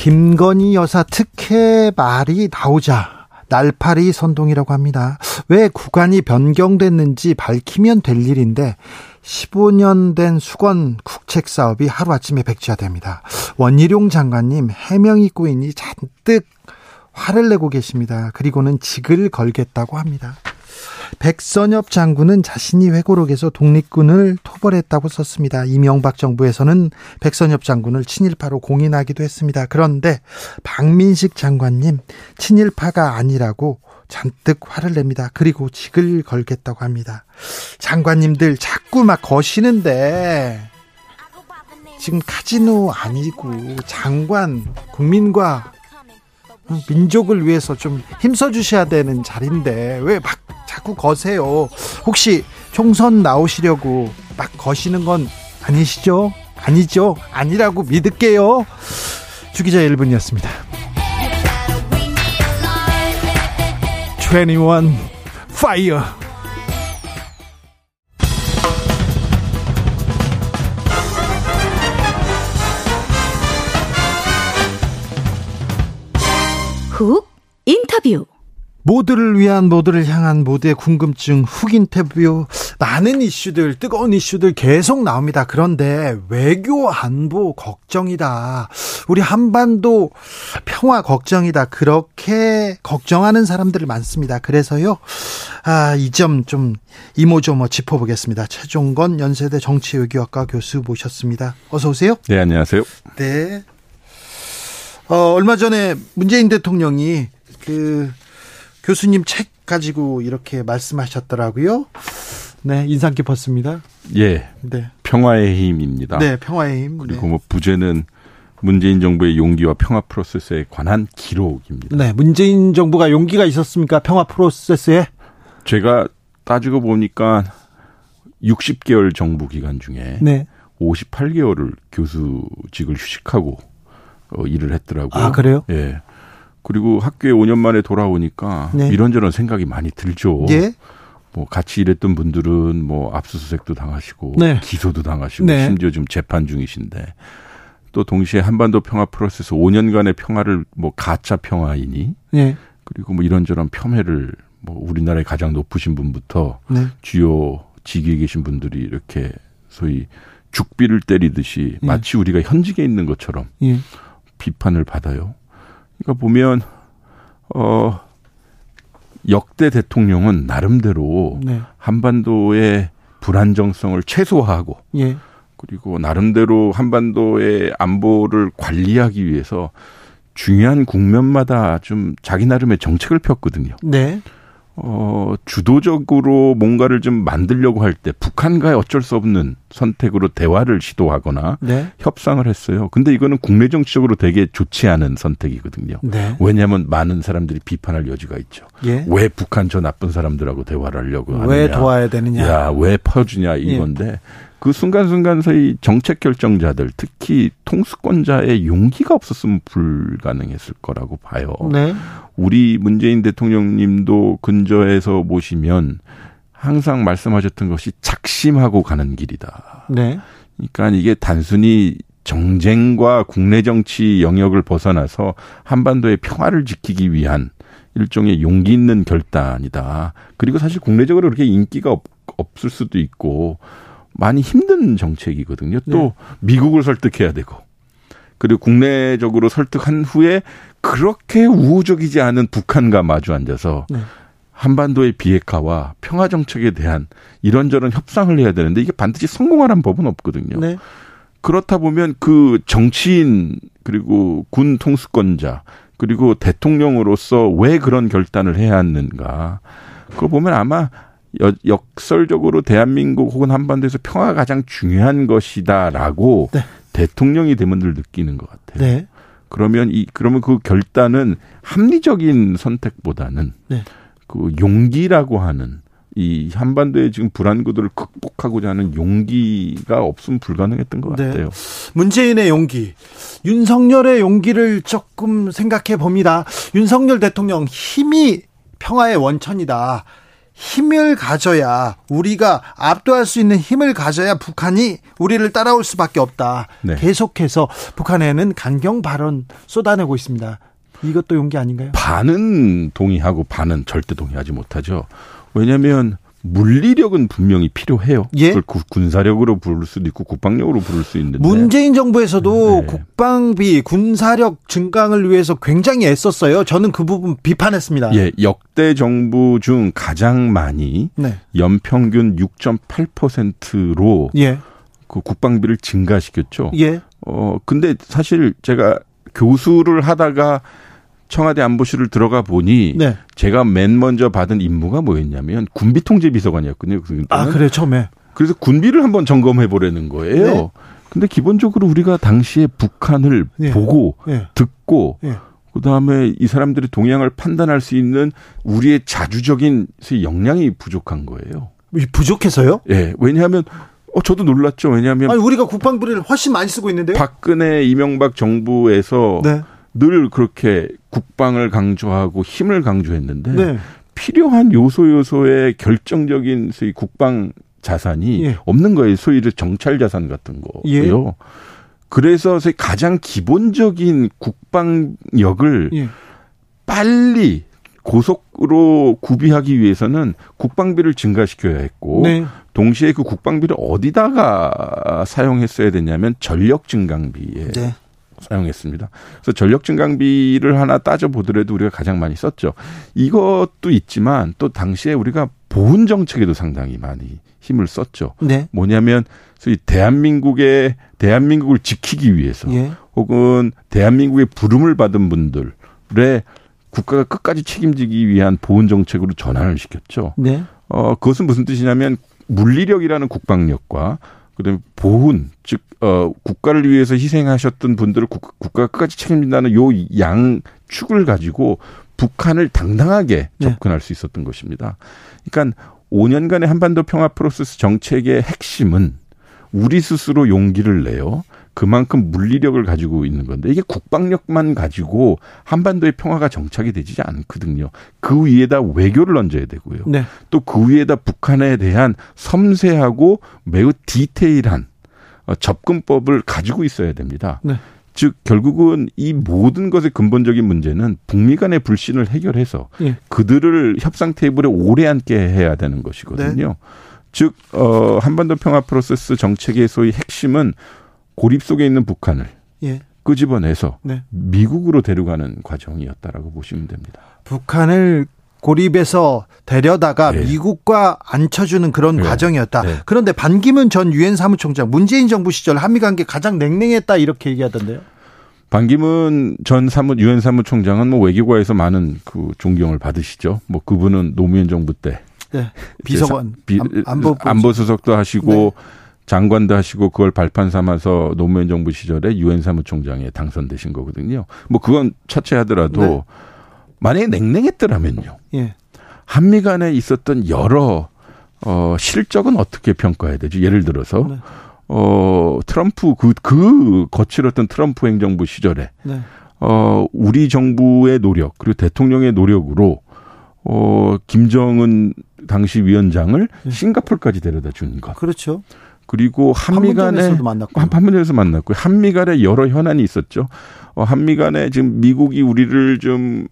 김건희 여사 특혜 말이 나오자 날파리 선동이라고 합니다. 왜 구간이 변경됐는지 밝히면 될 일인데 15년 된 수건 국책 사업이 하루아침에 백지화됩니다. 원희룡 장관님 해명이 꼬이니 잔뜩 화를 내고 계십니다. 그리고는 직을 걸겠다고 합니다. 백선엽 장군은 자신이 회고록에서 독립군을 토벌했다고 썼습니다. 이명박 정부에서는 백선엽 장군을 친일파로 공인하기도 했습니다. 그런데 박민식 장관님 친일파가 아니라고 잔뜩 화를 냅니다. 그리고 직을 걸겠다고 합니다. 장관님들 자꾸 막 거시는데 지금 카지노 아니고 장관 국민과 민족을 위해서 좀 힘써 주셔야 되는 자리인데 왜 막 자꾸 거세요? 혹시 총선 나오시려고 막 거시는 건 아니시죠? 아니죠? 아니라고 믿을게요. 주기자 1분이었습니다. 21 파이어 훅 인터뷰 모두를 위한 모두를 향한 모두의 궁금증 훅 인터뷰 많은 이슈들 뜨거운 이슈들 계속 나옵니다. 그런데 외교 안보 걱정이다. 우리 한반도 평화 걱정이다. 그렇게 걱정하는 사람들 많습니다. 그래서요. 아, 이 점 좀 이모저모 짚어 보겠습니다. 최종건 연세대 정치외교학과 교수 모셨습니다. 어서 오세요. 네, 안녕하세요. 네. 어, 얼마 전에 문재인 대통령이 그 교수님 책 가지고 이렇게 말씀하셨더라고요. 네, 인상 깊었습니다. 예. 네. 평화의 힘입니다. 네, 평화의 힘. 그리고 네. 뭐 부제는 문재인 정부의 용기와 평화 프로세스에 관한 기록입니다. 네, 문재인 정부가 용기가 있었습니까? 평화 프로세스에? 제가 따지고 보니까 60개월 정부 기간 중에 네. 58개월을 교수직을 휴식하고 어, 일을 했더라고요. 아, 그래요? 예. 그리고 학교에 5년 만에 돌아오니까 네. 이런저런 생각이 많이 들죠. 예. 뭐 같이 일했던 분들은 뭐 압수수색도 당하시고 네. 기소도 당하시고 네. 심지어 지금 재판 중이신데 또 동시에 한반도 평화 프로세스 5년간의 평화를 뭐 가짜 평화이니 네. 그리고 뭐 이런저런 폄훼를 뭐 우리나라의 가장 높으신 분부터 네. 주요 직위에 계신 분들이 이렇게 소위 죽비를 때리듯이 예. 마치 우리가 현직에 있는 것처럼 예. 비판을 받아요. 그러니까 보면 어 역대 대통령은 나름대로 네. 한반도의 불안정성을 최소화하고 예. 그리고 나름대로 한반도의 안보를 관리하기 위해서 중요한 국면마다 좀 자기 나름의 정책을 폈거든요. 네. 어, 주도적으로 뭔가를 좀 만들려고 할 때 북한과의 어쩔 수 없는 선택으로 대화를 시도하거나 네. 협상을 했어요. 근데 이거는 국내 정치적으로 되게 좋지 않은 선택이거든요. 네. 왜냐하면 많은 사람들이 비판할 여지가 있죠. 예. 왜 북한 저 나쁜 사람들하고 대화를 하려고 하느냐. 왜 도와야 되느냐? 야, 왜 퍼주냐 이건데 그 순간순간서의 정책 결정자들 특히 통수권자의 용기가 없었으면 불가능했을 거라고 봐요. 네. 우리 문재인 대통령님도 근저에서 모시면 항상 말씀하셨던 것이 작심하고 가는 길이다. 네. 그러니까 이게 단순히 정쟁과 국내 정치 영역을 벗어나서 한반도의 평화를 지키기 위한 일종의 용기 있는 결단이다. 그리고 사실 국내적으로 그렇게 인기가 없, 없을 수도 있고 많이 힘든 정책이거든요. 또 네. 미국을 설득해야 되고 그리고 국내적으로 설득한 후에 그렇게 우호적이지 않은 북한과 마주 앉아서 네. 한반도의 비핵화와 평화 정책에 대한 이런저런 협상을 해야 되는데 이게 반드시 성공하라는 법은 없거든요. 네. 그렇다 보면 그 정치인 그리고 군 통수권자 그리고 대통령으로서 왜 그런 결단을 해야 하는가 그거 보면 아마 여- 역설적으로 대한민국 혹은 한반도에서 평화가 가장 중요한 것이다라고 네. 대통령이 되면 늘 느끼는 것 같아요. 네. 그러면 이 그러면 그 결단은 합리적인 선택보다는 네. 그 용기라고 하는 이 한반도의 지금 불안 구도를 극복하고자 하는 용기가 없으면 불가능했던 것 네. 같아요. 문재인의 용기, 윤석열의 용기를 조금 생각해 봅니다. 윤석열 대통령 힘이 평화의 원천이다. 힘을 가져야 우리가 압도할 수 있는 힘을 가져야 북한이 우리를 따라올 수밖에 없다. 네. 계속해서 북한에는 강경 발언 쏟아내고 있습니다. 이것도 용기 아닌가요? 반은 동의하고 반은 절대 동의하지 못하죠. 왜냐하면 물리력은 분명히 필요해요. 예? 그걸 구- 군사력으로 부를 수도 있고 국방력으로 부를 수 있는데 문재인 정부에서도 네. 국방비, 군사력 증강을 위해서 굉장히 애썼어요. 저는 그 부분 비판했습니다. 예, 역대 정부 중 가장 많이 네. 연평균 6.8%로 예. 그 국방비를 증가시켰죠. 예. 어, 근데 사실 제가 교수를 하다가 청와대 안보실을 들어가 보니 네. 제가 맨 먼저 받은 임무가 뭐였냐면 군비 통제 비서관이었거든요. 그 아, 그래요, 처음에. 그래서 군비를 한번 점검해 보려는 거예요. 네. 근데 기본적으로 우리가 당시에 북한을 예. 보고 예. 듣고 예. 그다음에 이 사람들의 동향을 판단할 수 있는 우리의 자주적인 역량이 부족한 거예요. 이 부족해서요? 예. 왜냐하면 어 저도 놀랐죠. 왜냐하면 아니, 우리가 국방비를 훨씬 많이 쓰고 있는데요? 박근혜 이명박 정부에서 네. 늘 그렇게 국방을 강조하고 힘을 강조했는데 네. 필요한 요소 요소의 결정적인 소위 국방 자산이 예. 없는 거예요. 소위 정찰 자산 같은 거예요. 그래서 소위 가장 기본적인 국방력을 예. 빨리 고속으로 구비하기 위해서는 국방비를 증가시켜야 했고 네. 동시에 그 국방비를 어디다가 사용했어야 됐냐면 전력 증강비에 네. 사용했습니다. 그래서 전력 증강비를 하나 따져 보더라도 우리가 가장 많이 썼죠. 이것도 있지만 또 당시에 우리가 보훈 정책에도 상당히 많이 힘을 썼죠. 네. 뭐냐면 소위 대한민국의 대한민국을 지키기 위해서 예. 혹은 대한민국의 부름을 받은 분들의 국가가 끝까지 책임지기 위한 보훈 정책으로 전환을 시켰죠. 네. 어, 그것은 무슨 뜻이냐면 물리력이라는 국방력과 그다음에 보훈 즉 어, 국가를 위해서 희생하셨던 분들을 국, 국가가 끝까지 책임진다는 요 양 축을 가지고 북한을 당당하게 네. 접근할 수 있었던 것입니다. 그러니까 5년간의 한반도 평화 프로세스 정책의 핵심은 우리 스스로 용기를 내요. 그만큼 물리력을 가지고 있는 건데 이게 국방력만 가지고 한반도의 평화가 정착이 되지 않거든요. 그 위에다 외교를 얹어야 되고요. 네. 또그 위에다 북한에 대한 섬세하고 매우 디테일한 어, 접근법을 가지고 있어야 됩니다. 네. 즉 결국은 이 모든 것의 근본적인 문제는 북미 간의 불신을 해결해서 예. 그들을 협상 테이블에 오래 앉게 해야 되는 것이거든요. 네. 즉 어, 한반도 평화 프로세스 정책의 소위 핵심은 고립 속에 있는 북한을 예. 끄집어내서 네. 미국으로 데려가는 과정이었다라고 보시면 됩니다. 북한을 고립해서 데려다가 네. 미국과 앉혀주는 그런 네. 과정이었다. 네. 그런데 반기문 전 유엔 사무총장 문재인 정부 시절 한미 관계 가장 냉랭했다 이렇게 얘기하던데요. 반기문 전 사무 유엔 사무총장은 뭐 외교과에서 많은 그 존경을 받으시죠. 뭐 그분은 노무현 정부 때 네. 비서관 비- 안, 안보 안보 수석도 하시고 네. 장관도 하시고 그걸 발판 삼아서 노무현 정부 시절에 유엔 사무총장에 당선되신 거거든요. 뭐 그건 차치하더라도 네. 만약에 냉랭했더라면요. 예. 한미 간에 있었던 여러 어 실적은 어떻게 평가해야 되죠? 예를 들어서 네. 어 트럼프 그그 거칠었던 트럼프 행정부 시절에 네. 어, 우리 정부의 노력, 그리고 대통령의 노력으로, 어, 김정은 당시 위원장을 네. 싱가폴까지 데려다 준 것. 그렇죠. 그리고 한미 간에, 판문점에서도 만났고. 한- 판문점에서 만났고, 한미 간에 여러 현안이 있었죠. 어, 한미 간에 지금 미국이 우리를 좀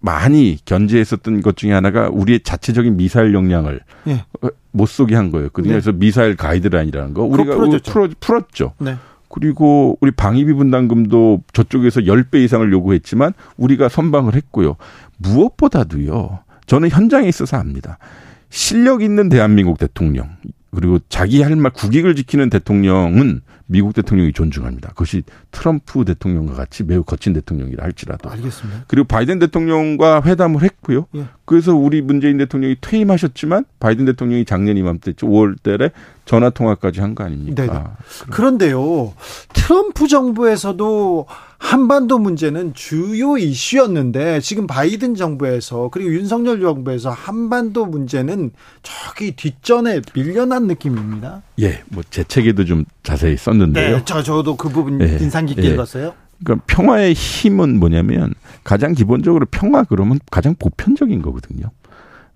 많이 견제했었던 것 중에 하나가 우리의 자체적인 미사일 역량을 예. 어, 못 쏘게 한. 네. 그래서 미사일 가이드라인이라는 거 우리가 풀어줬죠. 풀어, 풀었죠. 네. 그리고 우리 방위비 분담금도 저쪽에서 10배 이상을 요구했지만 우리가 선방을 했고요. 무엇보다도요. 저는 현장에 있어서 압니다. 실력 있는 대한민국 대통령 그리고 자기 할 말 국익을 지키는 대통령은 미국 대통령이 존중합니다. 그것이 트럼프 대통령과 같이 매우 거친 대통령이라 할지라도. 알겠습니다. 그리고 바이든 대통령과 회담을 했고요. 예. 그래서 우리 문재인 대통령이 퇴임하셨지만 바이든 대통령이 작년 이맘때 5월 달에 전화 통화까지 한 거 아닙니까? 네네. 그런데요, 트럼프 정부에서도 한반도 문제는 주요 이슈였는데 지금 바이든 정부에서 그리고 윤석열 정부에서 한반도 문제는 저기 뒷전에 밀려난 느낌입니다. 예, 뭐 제 책에도 좀 자세히 썼는데요. 네, 저 저도 그 부분 예, 인상 깊게 예. 읽었어요. 그러니까 평화의 힘은 뭐냐면 가장 기본적으로 평화 그러면 가장 보편적인 거거든요.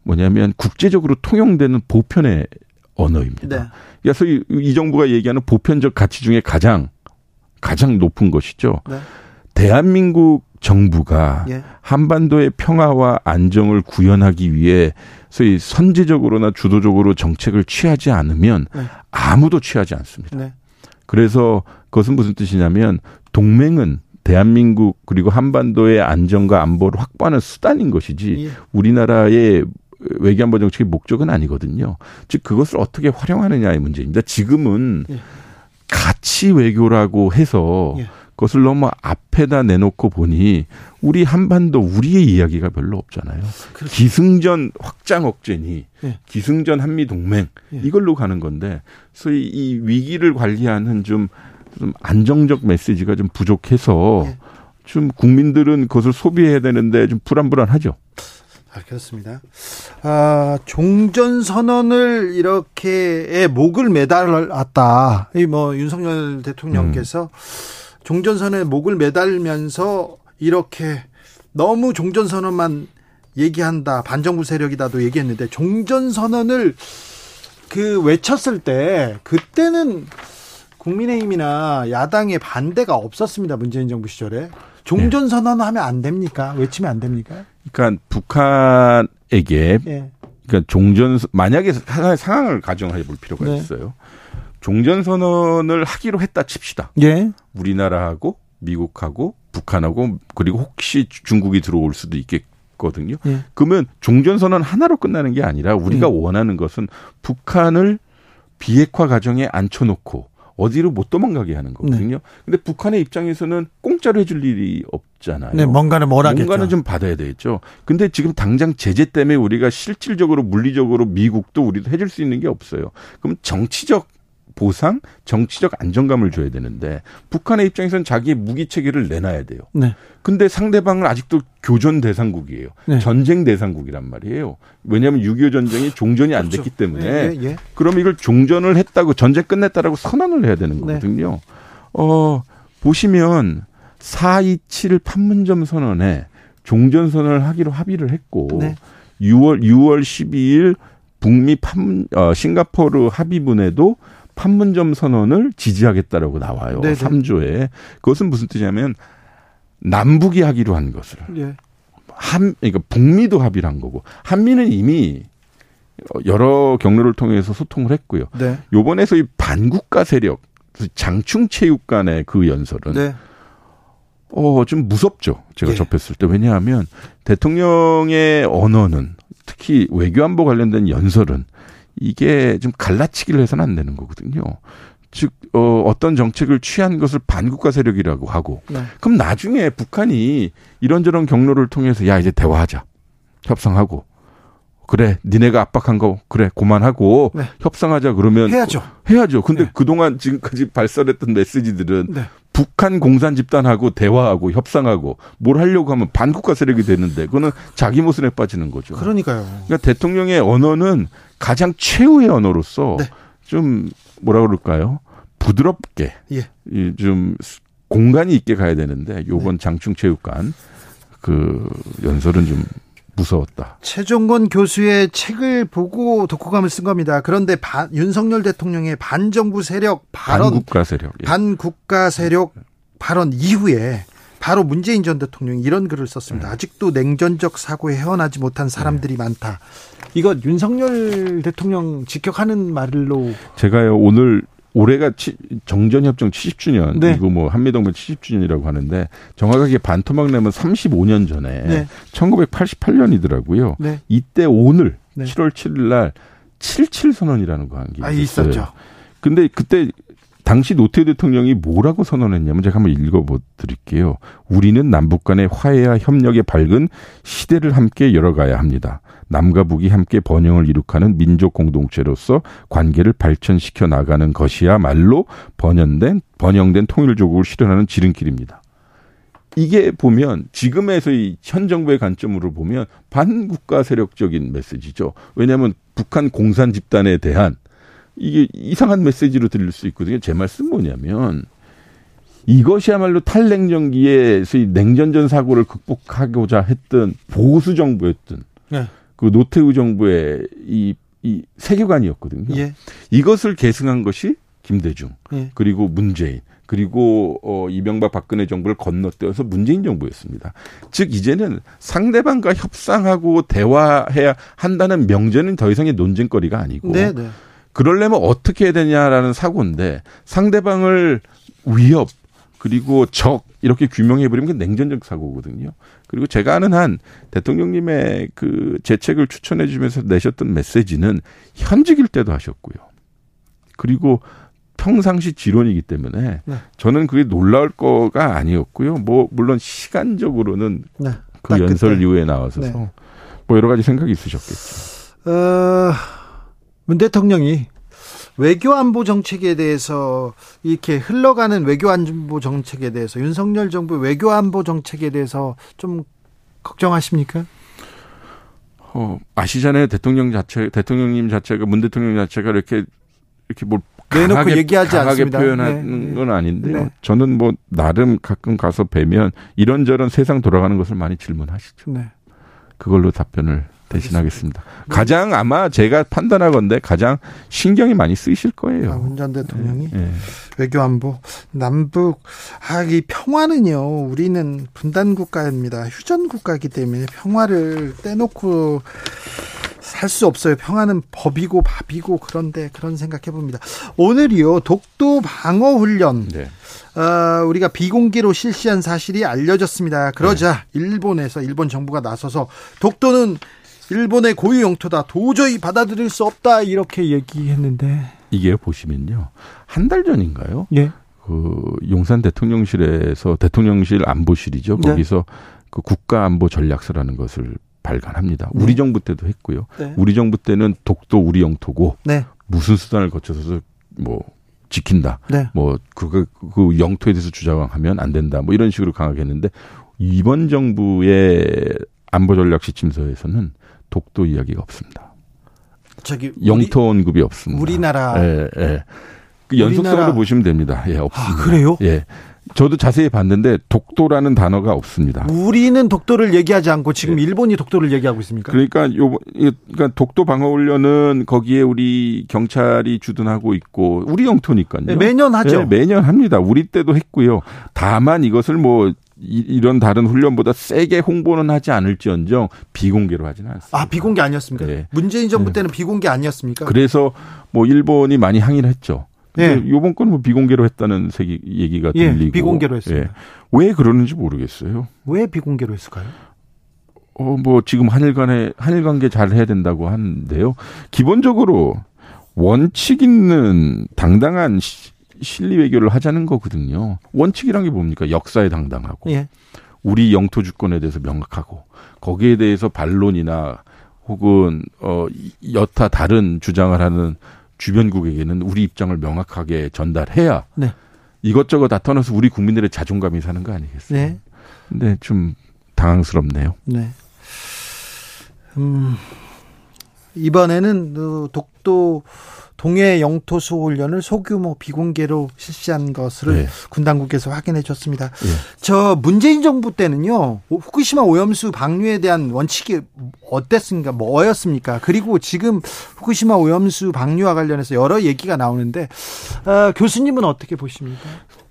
뭐냐면 국제적으로 통용되는 보편의 언어입니다. 네. 그래서 이, 이 정부가 얘기하는 보편적 가치 중에 가장 가장 높은 것이죠. 네. 대한민국 정부가 예. 한반도의 평화와 안정을 구현하기 위해 소위 선제적으로나 주도적으로 정책을 취하지 않으면 네. 아무도 취하지 않습니다. 네. 그래서 그것은 무슨 뜻이냐면 동맹은 대한민국 그리고 한반도의 안정과 안보를 확보하는 수단인 것이지 예. 우리나라의 외교안보 정책의 목적은 아니거든요. 즉 그것을 어떻게 활용하느냐의 문제입니다. 지금은 예. 가치 외교라고 해서 예. 그것을 너무 앞에다 내놓고 보니 우리 한반도 우리의 이야기가 별로 없잖아요. 그렇죠. 기승전 확장 억제니 예. 기승전 한미 동맹 예. 이걸로 가는 건데 소위 이 위기를 관리하는 좀, 좀 안정적 메시지가 좀 부족해서 예. 좀 국민들은 그것을 소비해야 되는데 좀 불안불안하죠. 알겠습니다. 아, 종전 선언을 이렇게 의 목을 매달았다. 이 뭐 윤석열 대통령께서 종전 선언에 목을 매달면서 이렇게 너무 종전 선언만 얘기한다. 반정부 세력이다도 얘기했는데 종전 선언을 그 외쳤을 때 그때는 국민의힘이나 야당의 반대가 없었습니다. 문재인 정부 시절에. 종전 선언하면 안 됩니까? 외치면 안 됩니까? 그러니까 북한에게 예. 그러니까 종전 만약에 하나의 상황을 가정해 볼 필요가 네. 있어요. 종전 선언을 하기로 했다 칩시다. 예. 우리나라하고 미국하고 북한하고 그리고 혹시 중국이 들어올 수도 있겠 거든요. 예. 그러면 종전 선언 하나로 끝나는 게 아니라 우리가 음. 원하는 것은 북한을 비핵화 과정에 앉혀놓고 어디로 못 도망가게 하는 거거든요. 근데 북한의 입장에서는 공짜로 해줄 일이 없잖아요. 네, 뭔가는 뭘 하겠죠. 뭔가는 좀 받아야 되겠죠. 근데 지금 당장 제재 때문에 우리가 실질적으로 물리적으로 미국도 우리도 해줄 수 있는 게 없어요. 그럼 정치적 보상, 정치적 안정감을 줘야 되는데 북한의 입장에서는 자기의 무기 체계를 내놔야 돼요. 네. 근데 상대방은 아직도 교전 대상국이에요. 네. 전쟁 대상국이란 말이에요. 왜냐하면 6.25 전쟁이 종전이 안 그렇죠. 됐기 때문에 예, 예, 예. 그럼 이걸 종전을 했다고 전쟁 끝냈다라고 선언을 해야 되는 네. 거거든요. 어, 보시면 427 판문점 선언에 종전 선언을 하기로 합의를 했고 네. 6월 6월 12일 북미 판 어, 싱가포르 합의문에도 판문점 선언을 지지하겠다라고 나와요. 네네. 3조에. 그것은 무슨 뜻이냐면 남북이 하기로 한 것을 예. 한 그러니까 북미도 합의를 한 거고 한미는 이미 여러 경로를 통해서 소통을 했고요. 네. 요번에서 이 반국가 세력 장충체육 간의 그 연설은 네. 어, 좀 무섭죠. 제가 예. 접했을 때. 왜냐하면 대통령의 언어는 특히 외교안보 관련된 연설은 이게 좀 갈라치기를 해서는 안 되는 거거든요. 즉, 어, 어떤 정책을 취한 것을 반국가 세력이라고 하고, 네. 그럼 나중에 북한이 이런저런 경로를 통해서 야, 이제 대화하자. 협상하고. 그래, 니네가 압박한 거, 그래, 그만하고, 네. 협상하자 그러면. 해야죠. 해야죠. 근데 네. 그동안 지금까지 발설했던 메시지들은 네. 북한 공산 집단하고 대화하고 협상하고 뭘 하려고 하면 반국가 세력이 되는데 그거는 자기 모순에 빠지는 거죠. 그러니까요. 그러니까 대통령의 언어는 가장 최후의 언어로서 네. 좀 뭐라 그럴까요? 부드럽게 예. 이좀 공간이 있게 가야 되는데 네. 요번 장충체육관 그 연설은 좀 무서웠다. 최종건 교수의 책을 보고 독후감을 쓴 겁니다. 그런데 반- 윤석열 대통령의 반정부 세력 발언, 반국가 세력. 예. 반국가 세력 발언 이후에 바로 문재인 전 대통령이 이런 글을 썼습니다. 네. 아직도 냉전적 사고에 헤어나지 못한 사람들이 많다. 이거 윤석열 대통령 직격하는 말로 제가요 오늘 올해가 치- 정전협정 70주년 네. 그리고 뭐 한미동맹 70주년이라고 하는데 정확하게 반토막 내면 35년 전에 네. 1988년이더라고요. 네. 이때 오늘 네. 7월 7일 날77 선언이라는 거 한게 아, 있었어요. 있었죠. 근데 그때 당시 노태 대통령이 뭐라고 선언했냐면 제가 한번 읽어드릴게요. 우리는 남북 간의 화해와 협력에 밝은 시대를 함께 열어가야 합니다. 남과 북이 함께 번영을 이룩하는 민족 공동체로서 관계를 발전시켜 나가는 것이야말로 번연된 번영된 통일 조국을 실현하는 지름길입니다. 이게 보면 지금에서의 현 정부의 관점으로 보면 반국가 세력적인 메시지죠. 왜냐하면 북한 공산 집단에 대한 이게 이상한 메시지로 들릴 수 있거든요. 제 말씀 뭐냐면 이것이야말로 탈냉전기에서의 냉전전 사고를 극복하고자 했던 보수 정부였던 네. 그 노태우 정부의 이, 이 세계관이었거든요. 예. 이것을 계승한 것이 김대중 예. 그리고 문재인 그리고 어 이명박 박근혜 정부를 건너뛰어서 문재인 정부였습니다. 즉 이제는 상대방과 협상하고 대화해야 한다는 명제는 더 이상의 논쟁거리가 아니고 네, 네. 그러려면 어떻게 해야 되냐라는 사고인데 상대방을 위협 그리고 적 이렇게 규명해 버리면 그 냉전적 사고거든요. 그리고 제가 아는 한 대통령님의 그 제책을 추천해 주면서 내셨던 메시지는 현직일 때도 하셨고요. 그리고 평상시 지론이기 때문에 네. 저는 그게 놀라울 거가 아니었고요. 뭐 물론 시간적으로는 네. 그 연설 그때. 이후에 나와서 네. 뭐 여러 가지 생각이 있으셨겠죠. 어... 문 대통령이 외교 안보 정책에 대해서 이렇게 흘러가는 외교 안보 정책에 대해서 윤석열 정부 외교 안보 정책에 대해서 좀 걱정하십니까? 어, 아시잖아요. 대통령 자체, 대통령님 자체가, 문 대통령 자체가 이렇게, 이렇게 뭘 내놓고 강하게, 얘기하지 강하게 않습니다. 표현하는 네. 건 아닌데요. 네. 저는 뭐, 나름 가끔 가서 뵈면 이런저런 세상 돌아가는 것을 많이 질문하시죠. 네. 그걸로 답변을 대신하겠습니다. 가장 아마 제가 판단하건데 가장 신경이 많이 쓰이실 거예요. 아, 문전 대통령이 네. 외교안보 남북 아이 평화는요. 우리는 분단 국가입니다. 휴전 국가이기 때문에 평화를 떼놓고 살 수 없어요. 평화는 법이고 밥이고 그런데 그런 생각해 봅니다. 오늘이요 독도 방어 훈련. 네. 어, 우리가 비공개로 실시한 사실이 알려졌습니다. 그러자 네. 일본에서 일본 정부가 나서서 독도는 일본의 고유 영토다. 도저히 받아들일 수 없다. 이렇게 얘기했는데. 이게 보시면요. 한 달 전인가요? 예. 그 용산 대통령실에서 대통령실 안보실이죠. 네. 거기서 그 국가 안보 전략서라는 것을 발간합니다. 네. 우리 정부 때도 했고요. 네. 우리 정부 때는 독도 우리 영토고 네. 무슨 수단을 거쳐서 뭐 지킨다. 네. 뭐그 그, 그 영토에 대해서 주장하면 안 된다. 뭐 이런 식으로 강하게 했는데 이번 정부의 안보 전략 지침서에서는 독도 이야기가 없습니다. 저기 영토 언급이 없습니다. 우리나라 예, 예. 그 연속성으로 우리나라... 보시면 됩니다. 예, 없습니다. 아, 그래요? 예. 저도 자세히 봤는데 독도라는 단어가 없습니다. 우리는 독도를 얘기하지 않고 지금 네. 일본이 독도를 얘기하고 있습니까? 그러니까 요 그러니까 독도 방어 훈련은 거기에 우리 경찰이 주둔하고 있고 우리 영토니까요. 네, 매년 하죠. 네, 매년 합니다. 우리 때도 했고요. 다만 이것을 뭐 이 런 다른 훈련보다 세게 홍보는 하지 않을지언정 비공개로 하지는 않습니다. 아 비공개 아니었습니까? 네. 문재인 정부 네. 때는 비공개 아니었습니까? 그래서 뭐 일본이 많이 항의를 했죠. 네. 요번 건뭐 비공개로 했다는 얘기가 예, 들리고. 비공개로 했습니다. 예. 왜 그러는지 모르겠어요. 왜 비공개로 했을까요? 어, 뭐 지금 한일 간에 한일 관계 잘 해야 된다고 하는데요. 기본적으로 원칙 있는 당당한 실리 외교를 하자는 거거든요. 원칙이란 게 뭡니까? 역사에 당당하고 예. 우리 영토 주권에 대해서 명확하고 거기에 대해서 반론이나 혹은 어 여타 다른 주장을 하는 주변국에게는 우리 입장을 명확하게 전달해야 네. 이것저것 다 떠나서 우리 국민들의 자존감이 사는 거 아니겠어요? 네. 근데 좀 당황스럽네요. 네. 음, 이번에는 독도 동해 영토 수호 훈련을 소규모 비공개로 실시한 것을 네. 군 당국에서 확인해 줬습니다. 네. 저 문재인 정부 때는요. 후쿠시마 오염수 방류에 대한 원칙이 어땠습니까? 뭐였습니까? 그리고 지금 후쿠시마 오염수 방류와 관련해서 여러 얘기가 나오는데 어, 교수님은 어떻게 보십니까?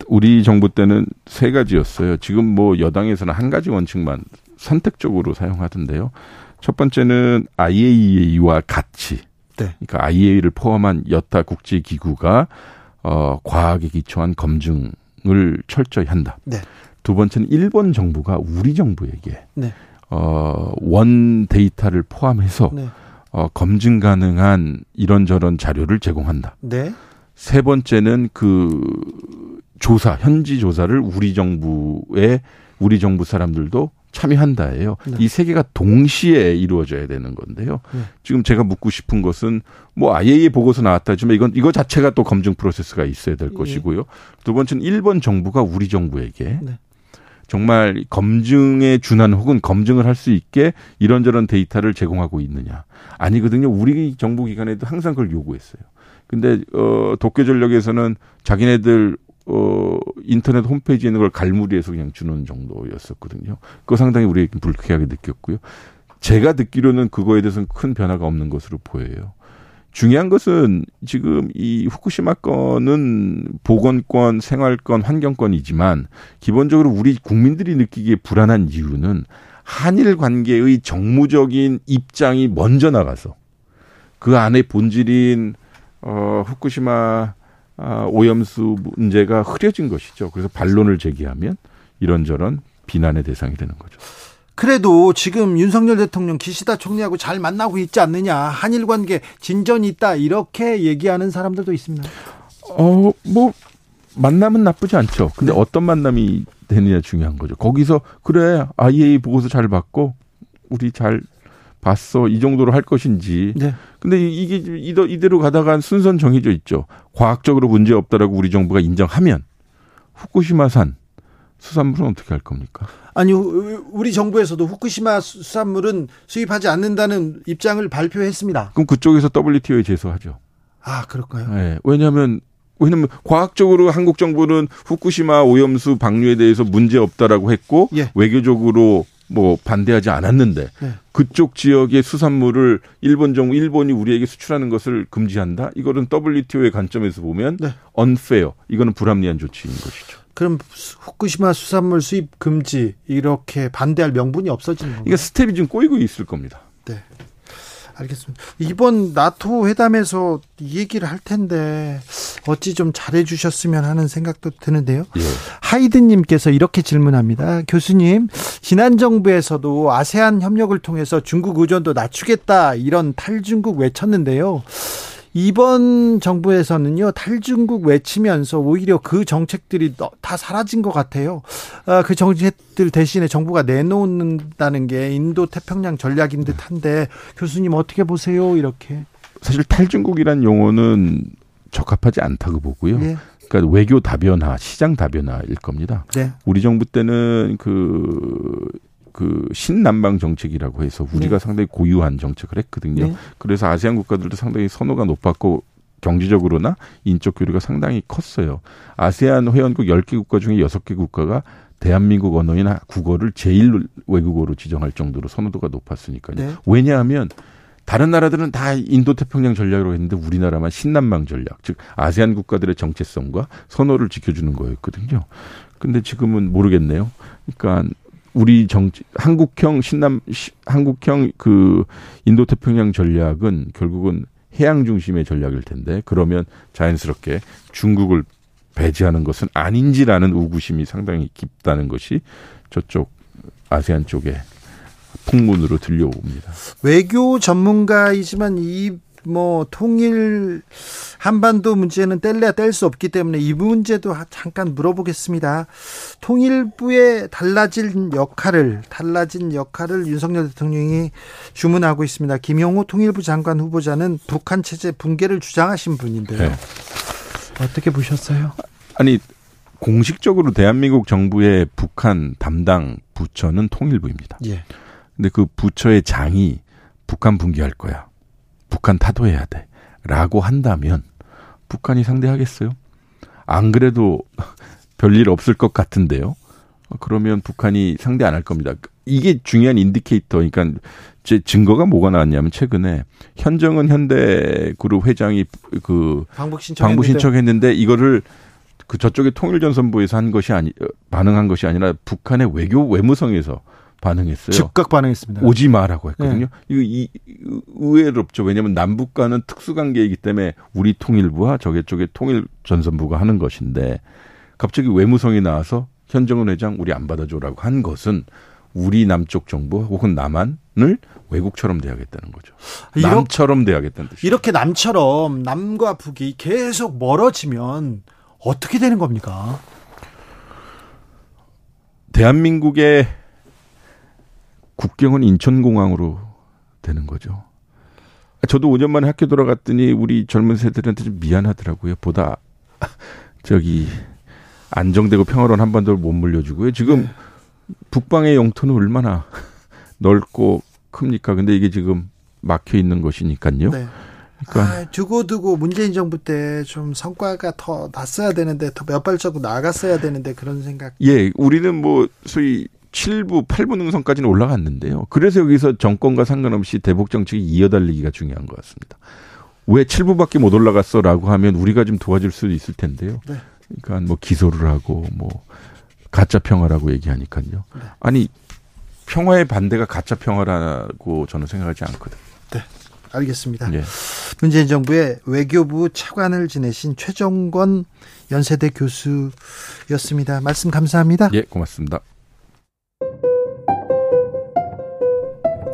우리 정부 때는 세 가지였어요. 지금 뭐 여당에서는 한 가지 원칙만 선택적으로 사용하던데요. 첫 번째는 IAEA와 같이 네. 그러니까 IAEA를 포함한 여타 국제 기구가 어 과학에 기초한 검증을 철저히 한다. 네. 두 번째는 일본 정부가 우리 정부에게 네. 어원 데이터를 포함해서 네. 어 검증 가능한 이런저런 자료를 제공한다. 네. 세 번째는 그 조사, 현지 조사를 우리 정부의 우리 정부 사람들도 참여한다예요. 네. 이세 개가 동시에 이루어져야 되는 건데요. 네. 지금 제가 묻고 싶은 것은 뭐 IAEA 보고서 나왔다지만 이건 이거 자체가 또 검증 프로세스가 있어야 될 예. 것이고요. 두 번째는 일본 정부가 우리 정부에게 네. 정말 검증에 준한 혹은 검증을 할 수 있게 이런저런 데이터를 제공하고 있느냐. 아니거든요. 우리 정부 기관에도 항상 그걸 요구했어요. 근데 어 도쿄 전력에서는 자기네들 어 인터넷 홈페이지에 있는 걸 갈무리해서 그냥 주는 정도였었거든요. 그거 상당히 우리에게 불쾌하게 느꼈고요. 제가 듣기로는 그거에 대해서는 큰 변화가 없는 것으로 보여요. 중요한 것은 지금 이 후쿠시마 건은 보건권, 생활권, 환경권이지만 기본적으로 우리 국민들이 느끼기에 불안한 이유는 한일 관계의 정무적인 입장이 먼저 나가서 그 안에 본질인 어 후쿠시마 아, 오염수 문제가 흐려진 것이죠. 그래서 반론을 제기하면 이런저런 비난의 대상이 되는 거죠. 그래도 지금 윤석열 대통령 기시다 총리하고 잘 만나고 있지 않느냐. 한일 관계 진전이 있다. 이렇게 얘기하는 사람들도 있습니다. 어, 뭐 만남은 나쁘지 않죠. 근데 네. 어떤 만남이 되느냐 중요한 거죠. 거기서 그래 IAEA 보고서 잘 받고 우리 잘 봤어 이 정도로 할 것인지. 네. 근데 이게 이대로 가다간 순선 정해져 있죠. 과학적으로 문제 없다라고 우리 정부가 인정하면 후쿠시마산 수산물은 어떻게 할 겁니까? 아니 우리 정부에서도 후쿠시마 수산물은 수입하지 않는다는 입장을 발표했습니다. 그럼 그쪽에서 WTO에 제소하죠. 아 그럴까요? 네. 왜냐하면 왜냐면 과학적으로 한국 정부는 후쿠시마 오염수 방류에 대해서 문제 없다라고 했고 예. 외교적으로 뭐 반대하지 않았는데 네. 그쪽 지역의 수산물을 일본 정부 일본이 우리에게 수출하는 것을 금지한다. 이거는 WTO의 관점에서 보면 네. unfair. 이거는 불합리한 조치인 것이죠. 그럼 후쿠시마 수산물 수입 금지 이렇게 반대할 명분이 없어지는 건가요? 이게 스텝이 좀 꼬이고 있을 겁니다. 네. 알겠습니다. 이번 나토 회담에서 이 얘기를 할 텐데 어찌 좀 잘해 주셨으면 하는 생각도 드는데요. 예. 하이든님께서 이렇게 질문합니다. 교수님, 지난 정부에서도 아세안 협력을 통해서 중국 의존도 낮추겠다 이런 탈중국 외쳤는데요. 이번 정부에서는요 탈중국 외치면서 오히려 그 정책들이 다 사라진 것 같아요. 아, 그 정책들 대신에 정부가 내놓는다는 게 인도 태평양 전략인 듯한데 교수님 어떻게 보세요? 이렇게 사실 탈중국이란 용어는 적합하지 않다고 보고요. 예. 그러니까 외교 다변화, 시장 다변화일 겁니다. 네. 우리 정부 때는 그 그 신남방 정책이라고 해서 우리가 네. 상당히 고유한 정책을 했거든요. 네. 그래서 아세안 국가들도 상당히 선호가 높았고 경제적으로나 인적 교류가 상당히 컸어요. 아세안 회원국 10개 국가 중에 6개 국가가 대한민국 언어인 국어를 제일 외국어로 지정할 정도로 선호도가 높았으니까요. 네. 왜냐하면 다른 나라들은 다 인도 태평양 전략으로 했는데 우리나라만 신남방 전략, 즉 아세안 국가들의 정체성과 선호를 지켜주는 거였거든요. 근데 지금은 모르겠네요. 그러니까 우리 정치 한국형 신남 한국형 그 인도 태평양 전략은 결국은 해양 중심의 전략일 텐데 그러면 자연스럽게 중국을 배제하는 것은 아닌지라는 우구심이 상당히 깊다는 것이 저쪽 아세안 쪽에 풍문으로 들려옵니다. 외교 전문가이지만 이 뭐 통일 한반도 문제는 뗄래야 뗄 수 없기 때문에 이 문제도 잠깐 물어보겠습니다. 통일부의 달라진 역할을 달라진 역할을 윤석열 대통령이 주문하고 있습니다. 김용호 통일부 장관 후보자는 북한 체제 붕괴를 주장하신 분인데요. 네. 어떻게 보셨어요? 아니 공식적으로 대한민국 정부의 북한 담당 부처는 통일부입니다. 예. 근데 그 부처의 장이 북한 붕괴할 거야. 북한 타도해야 돼. 라고 한다면 북한이 상대하겠어요? 안 그래도 별일 없을 것 같은데요. 그러면 북한이 상대 안 할 겁니다. 이게 중요한 인디케이터. 그러니까 제 증거가 뭐가 나왔냐면 최근에 현정은 현대그룹 회장이 그 방북, 방북 신청했는데 이거를 그 저쪽에 통일전선부에서 한 것이 아니 반응한 것이 아니라 북한의 외교 외무성에서 반응했어요. 즉각 반응했습니다. 오지 마라고 했거든요. 네. 이거 이, 의외롭죠. 왜냐하면 남북과는 특수관계이기 때문에 우리 통일부와 저게 쪽에 통일 전선부가 하는 것인데 갑자기 외무성이 나와서 현정은 회장 우리 안 받아줘라고 한 것은 우리 남쪽 정부 혹은 남한을 외국처럼 대하겠다는 거죠. 남처럼 대하겠다는 뜻이죠. 이렇게 남처럼 남과 북이 계속 멀어지면 어떻게 되는 겁니까? 대한민국의 국경은 인천공항으로 되는 거죠. 저도 5년 만에 학교 돌아갔더니 우리 젊은 세대들한테 좀 미안하더라고요. 보다 저기 안정되고 평화로운 한반도를 못 물려주고요. 지금 네. 북방의 영토는 얼마나 넓고 큽니까? 근데 이게 지금 막혀 있는 것이니까요. 네. 그러니까 아, 두고두고 문재인 정부 때 좀 성과가 더 났어야 되는데 더 몇 발자국 나갔어야 되는데 그런 생각. 예, 우리는 뭐 소위 7부, 8부 능선까지는 올라갔는데요. 그래서 여기서 정권과 상관없이 대북 정책이 이어달리기가 중요한 것 같습니다. 왜 7부밖에 못 올라갔어라고 하면 우리가 좀 도와줄 수도 있을 텐데요. 네. 그러니까 뭐 기소를 하고 뭐 가짜 평화라고 얘기하니까요. 네. 아니 평화의 반대가 가짜 평화라고 저는 생각하지 않거든요. 네. 알겠습니다. 네. 문재인 정부의 외교부 차관을 지내신 최정권 연세대 교수였습니다. 말씀 감사합니다. 예, 고맙습니다.